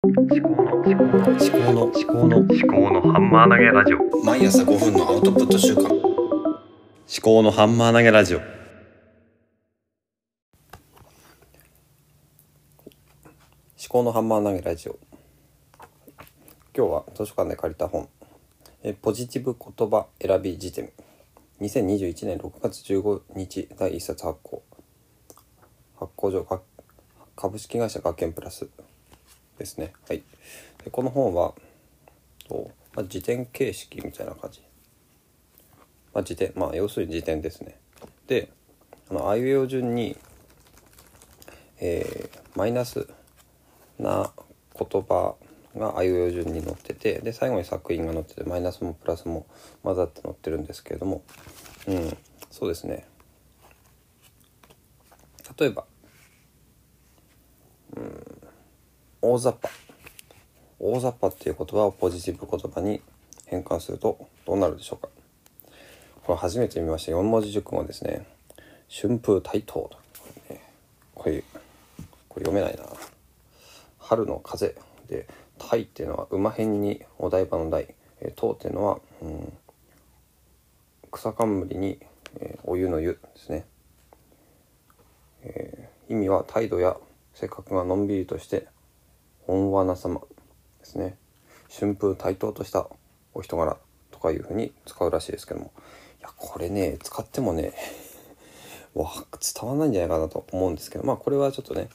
思考の思考の思考の思考の思考のハンマー投げラジオ。毎朝5分のアウトプット週間。思考のハンマー投げラジオ。思考のハンマー投げラジオ。今日は図書館で借りた本。えポジティブ言葉選び辞典。2021年6月15日第1冊発行。発行上か株式会社学研プラス。ですね。はい。でこの本はと、まあ、辞典形式みたいな感じ。まあ、辞典まあ要するに辞典ですね。であのあいうえお順に、えーマイナスな言葉があいうえお順に載っててで最後に作品が載っててマイナスもプラスも混ざって載ってるんですけれども。うんそうですね。例えばうん大雑把。大雑把っていう言葉をポジティブ言葉に変換するとどうなるでしょうか。これ初めて見ました4文字熟語ですね。春風台頭これこれ読めないな。春の風。で台っていうのは馬辺にお台場の台え塔っていうのは、うん、草冠に、えお湯の湯ですね、えー意味は態度や性格がのんびりとして温和な様ですね。春風対等としたお人柄とかいうふうに使うらしいですけども。いやこれね使ってもね わ伝わらないんじゃないかなと思うんですけど。まあこれはちょっとね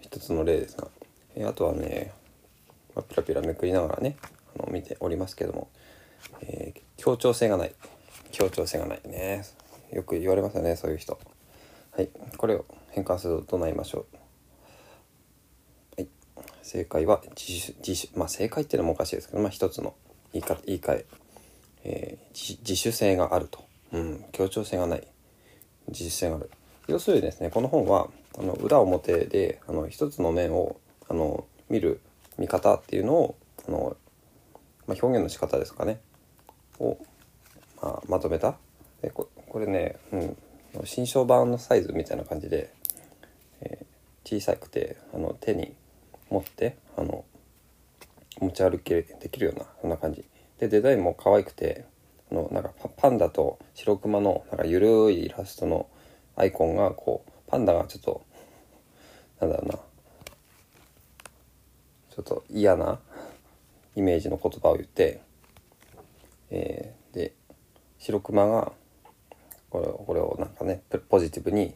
一つの例ですが、えーあとはね、まあ、ピラピラめくりながらねあの見ておりますけども、えー協調性がない。協調性がないね。よく言われますよねそういう人。はい。これを変換するとどうなりましょう。正解は自主自主まあ正解っていうのもおかしいですけどまあ一つの言いか言い換え。えー自自主性があると、うん、協調性がない。自主性がある。要するにですねこの本はあの裏表であの一つの面をあの見る見方っていうのをあの、まあ、表現の仕方ですかね。を、まあ、まとめた。でここれね、うん、新書版のサイズみたいな感じで、えー小さくてあの手に持ってあの持ち歩きできるようなそんな感じでデザインも可愛くてあのなんかパンダと白クマのなんかゆるいイラストのアイコンがこうパンダがちょっとなんだろうなちょっと嫌なイメージの言葉を言って、えーで白クマがこれをこれをなんかねポジティブに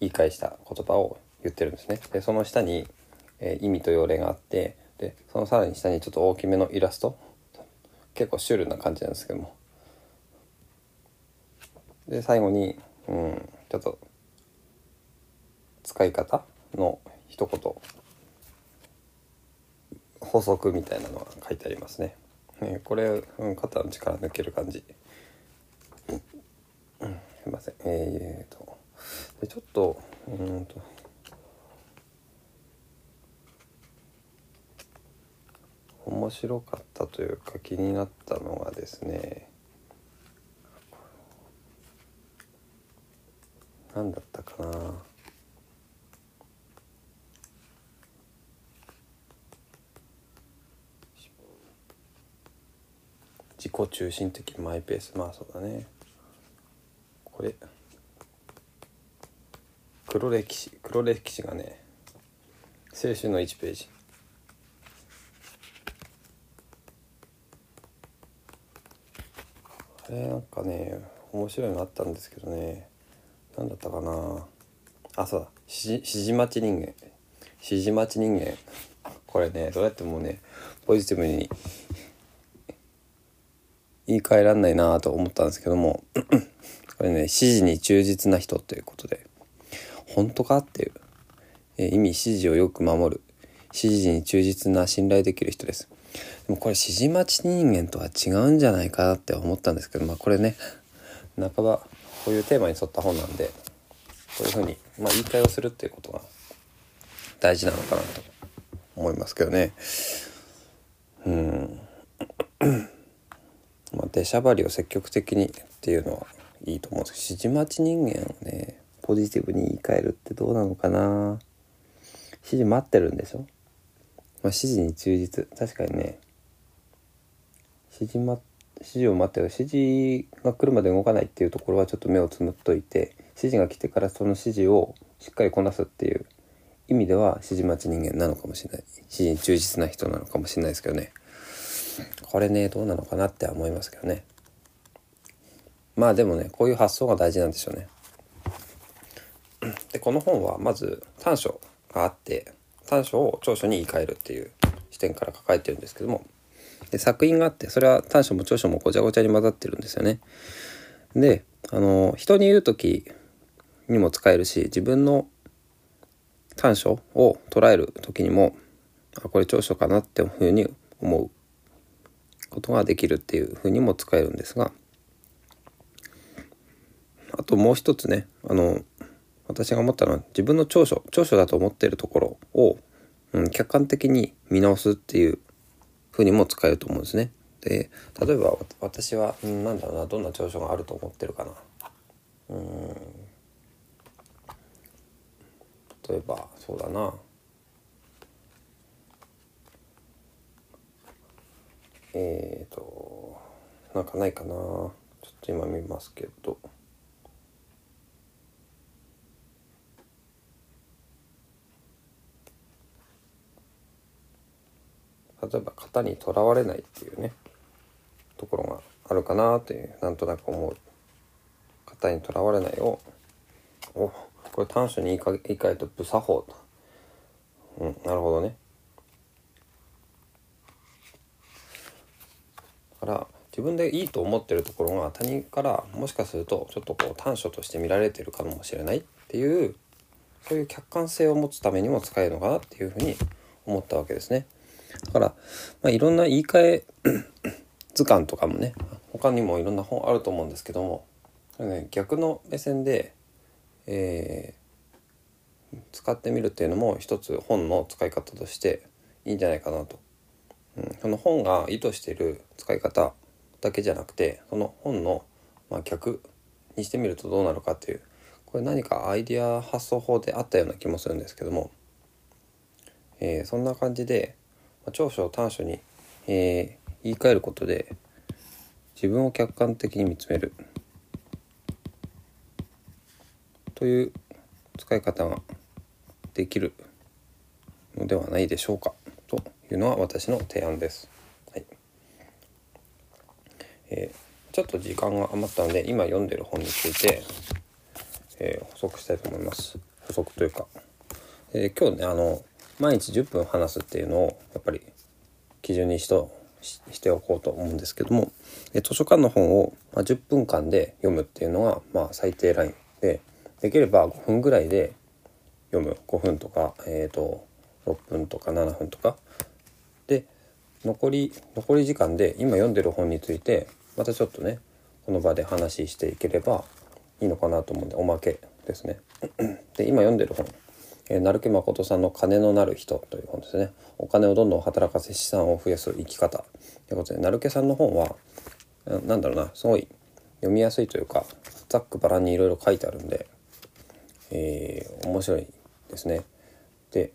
言い返した言葉を言ってるんですね。でその下に、えー意味と要例があってでそのさらに下にちょっと大きめのイラスト結構シュールな感じなんですけどもで最後に、うん、ちょっと使い方の一言補足みたいなのが書いてありますね。えーこれ、うん、肩の力抜ける感じ。うん、すいません。えー、とでちょっとうんと面白かったというか気になったのがですね何だったかな。自己中心的マイペース。まあそうだね。これ黒歴史黒歴史がね青春の1ページ。あれなんかね面白いのあったんですけどね。何だったかな。あそうだ。指示待ち人間。指示待ち人間。これねどうやってもねポジティブに言い換えらんないなと思ったんですけども。これね指示に忠実な人ということで。本当かっていう、えー意味指示をよく守る。指示に忠実な信頼できる人です。でもこれ指示待ち人間とは違うんじゃないかなって思ったんですけどまあこれね半ばこういうテーマに沿った本なんでこういうふうに、まあ、言い換えをするっていうことが大事なのかなと思いますけどね。うん。まあ、出しゃばりを積極的にっていうのはいいと思うんですけど指示待ち人間をねポジティブに言い換えるってどうなのかな。指示待ってるんでしょ。まあ、指示に忠実。確かにね。指示,、ま、指示を待って指示が来るまで動かないっていうところはちょっと目をつむっといて指示が来てからその指示をしっかりこなすっていう意味では指示待ち人間なのかもしれない。指示に忠実な人なのかもしれないですけどね。これねどうなのかなって思いますけどね。まあでもねこういう発想が大事なんでしょうね。でこの本はまず短所があって短所を長所に言い換えるっていう視点から抱えてるんですけども。で作品があってそれは短所も長所もごちゃごちゃに混ざってるんですよね。であの人に言う時にも使えるし自分の短所を捉える時にもあこれ長所かなっていうふうに思うことができるっていうふうにも使えるんですが。あともう一つねあの私が思ったのは自分の長所長所だと思っているところを、うん、客観的に見直すっていうふうにも使えると思うんですね。で例えば私は、うん、なんだろうなどんな長所があると思ってるかな。うん例えばそうだなえっ、ー、となんかないかなちょっと今見ますけど。例えば型にとらわれないっていうねところがあるかなというなんとなく思う型にとらわれないをおこれ短所に言い換えると無作法とうんなるほどねだから自分でいいと思ってるところが他人からもしかするとちょっとこう短所として見られてるかもしれないっていうそういう客観性を持つためにも使えるのかなっていうふうに思ったわけですね。だから、まあ、いろんな言い換え 図鑑とかもね他にもいろんな本あると思うんですけども、ね、逆の目線で、えー、使ってみるっていうのも一つ本の使い方としていいんじゃないかなと。うん、その本が意図している使い方だけじゃなくてその本の、まあ、逆にしてみるとどうなるかっていうこれ何かアイディア発想法であったような気もするんですけども、えー、そんな感じで長所を短所に、えー、言い換えることで自分を客観的に見つめるという使い方ができるのではないでしょうかというのは私の提案です。はいえー、ちょっと時間が余ったので今読んでる本について、えー、補足したいと思います。補足というか、えー、今日ねあの毎日10分話すっていうのをやっぱり基準にしとしておこうと思うんですけども図書館の本をま10分間で読むっていうのがまあ最低ラインでできれば5分ぐらいで読む。5分とか、えーと、6分とか7分とか。で残り残り時間で今読んでる本についてまたちょっとねこの場で話していければいいのかなと思うんでおまけですね。で今読んでる本。え、成木誠さんの金のなる人という本ですね。お金をどんどん働かせ資産を増やす生き方。ということで、成木さんの本は、なんだろうな、すごい読みやすいというか、ざっくばらんにいろいろ書いてあるんで、えー、面白いですね。で、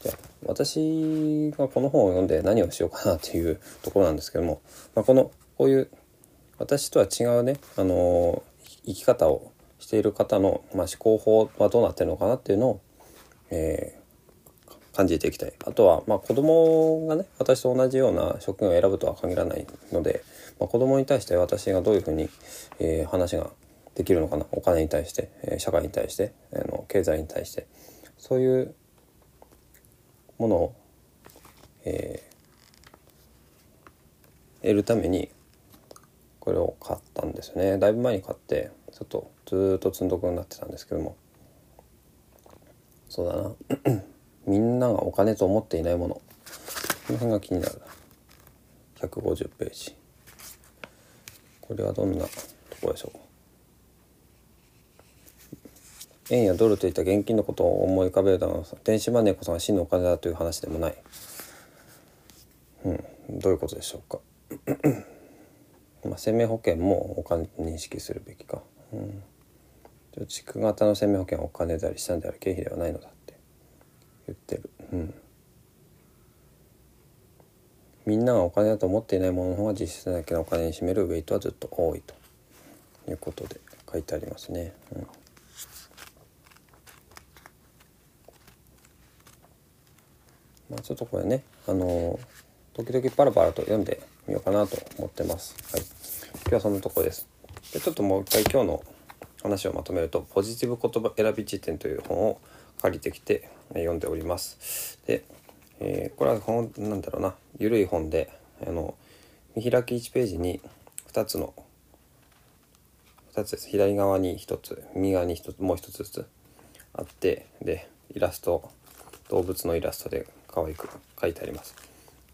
じゃあ私がこの本を読んで何をしようかなっていうところなんですけども、まあ、この、こういう私とは違うね、あのー、生き方をしている方の、まあ、思考法はどうなってるのかなっていうのをえー、感じていきたい。あとは、まあ、子供がね私と同じような職業を選ぶとは限らないので、まあ、子供に対して私がどういうふうに、えー、話ができるのかなお金に対して、えー、社会に対して、えー、の経済に対してそういうものを、えー、得るためにこれを買ったんですよね。だいぶ前に買ってちょっとずっと積んどくになってたんですけども。そうだな。みんながお金と思っていないもの。この辺が気になるな。150ページ。これはどんなとこでしょう。円やドルといった現金のことを思い浮かべるだろう電子マネーこそが真のお金だという話でもない。うん。どういうことでしょうか。まあ生命保険もお金認識するべきか。うん。貯蓄型の生命保険はお金であり資産である経費ではないのだって言ってるうんみんながお金だと思っていないものの方が実質だけのお金に占めるウェイトはずっと多いということで書いてありますね。うんまあ、ちょっとこれね、あの時々パラパラと読んでみようかなと思ってます。はい。今日はそんなとこです。で、ちょっともう一回今日の話をまとめると、ポジティブ言葉選び辞典という本を借りてきて読んでおります。で、えー、これは本、なんだろうな、ゆるい本で、あの、見開き1ページに2つの、2つです。左側に1つ、右側に1つ、もう1つずつあって、で、イラスト、動物のイラストで可愛く書いてあります。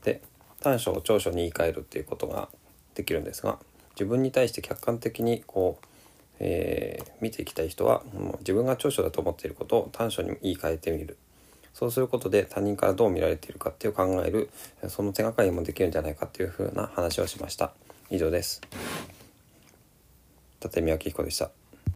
で短所を長所に言い換えるっていうことができるんですが自分に対して客観的にこう、えー、見ていきたい人は自分が長所だと思っていることを短所に言い換えてみる。そうすることで他人からどう見られているかっていう考えるその手がかりもできるんじゃないかっていうふうな話をしました。以上です。立見明彦でした。